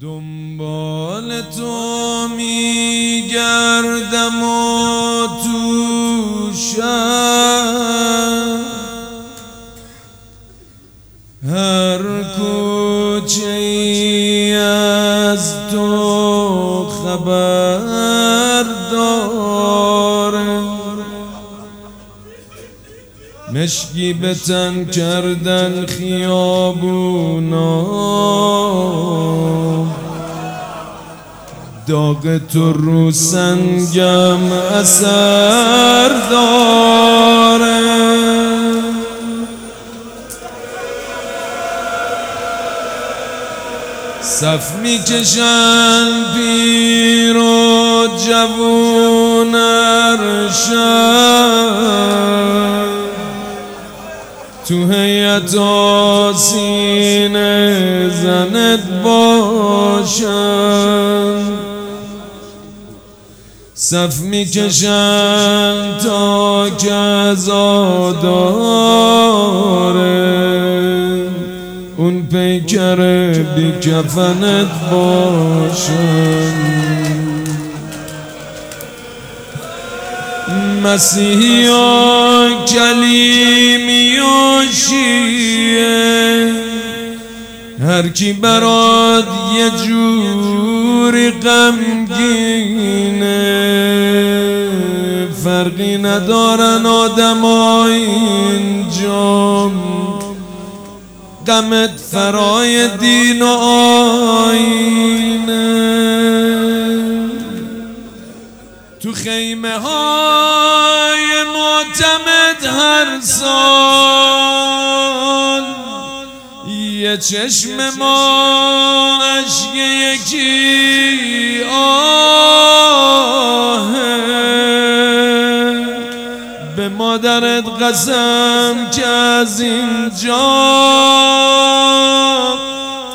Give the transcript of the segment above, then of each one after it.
دنبال تو میگردم و تو هر کوچه از تو خبر داره. مشکی به تن کردن خیابونا. داغ تو رو سنگم اثر داره. صف می‌کشن پیر و جوون تو هیئت سینه زنت باشن. صف می‌کشن تا که اون پیکر بی کفنت باشن مسیحی و کلیمی و شیعه هر کی برات یه جوری غمگینه فرقی ندارن آدمای اینجا. غمت فرای دین و آینه. تو خیمه های معتمد هر سال. چشم ما عشق یکی آهه. به مادرت قسم که از اینجا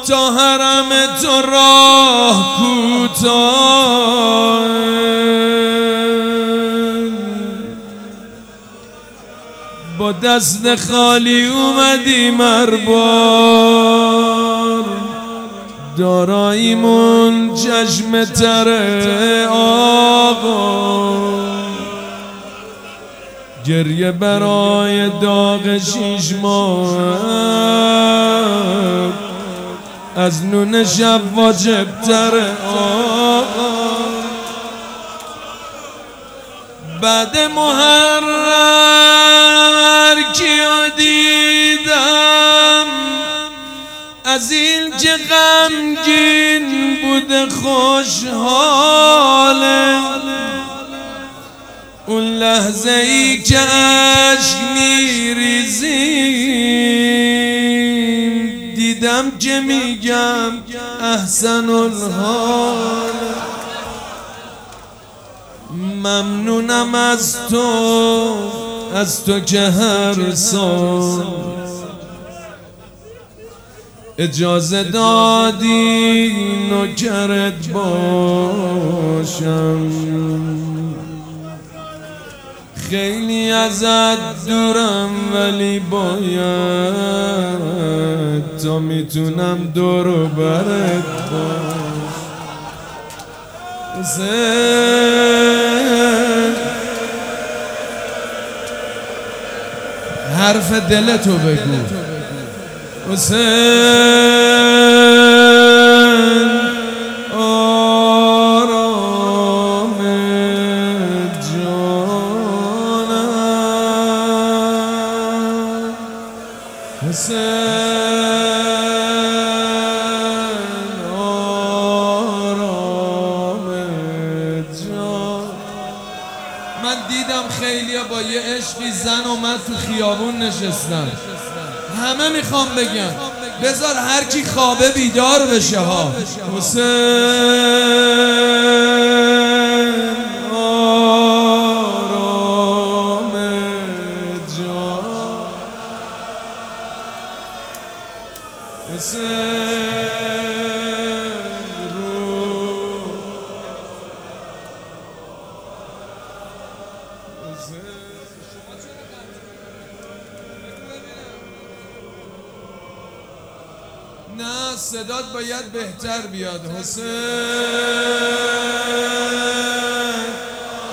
تا حرم تو راه کوتاه. با دست خالی اومدی مربار داراییمون چشم تره آقا گریه برای داغ شیش ماه. از نون شب واجب تره آقا بعد محرر این که غمگین بوده خوشحاله. اون لحظه ای که عشق میریزیم دیدم که میگم احسن الحال ممنونم از تو از تو که هر سال اجازه دادی نکرت باشم. خیلی ازت دورم ولی باید تا می‌تونم دورو برت باش. حرف دلتو بگو. حسین آرام جانم. حسین آرام جان من دیدم خیلی با یه عشقی زن اومد تو خیابون نشستن. همه می‌خوام بگم بذار هر کی خوابه بیدار بشه ها. حسین آرام جان. حسین رو. نه صدات باید بهتر بیاد. حسین.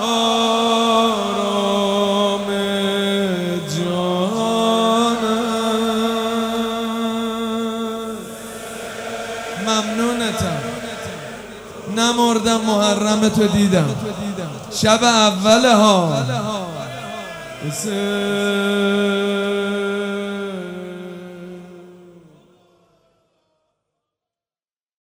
آرام جانم. ممنونتم. نمردم محرم تو دیدم. شب اول ها حسین.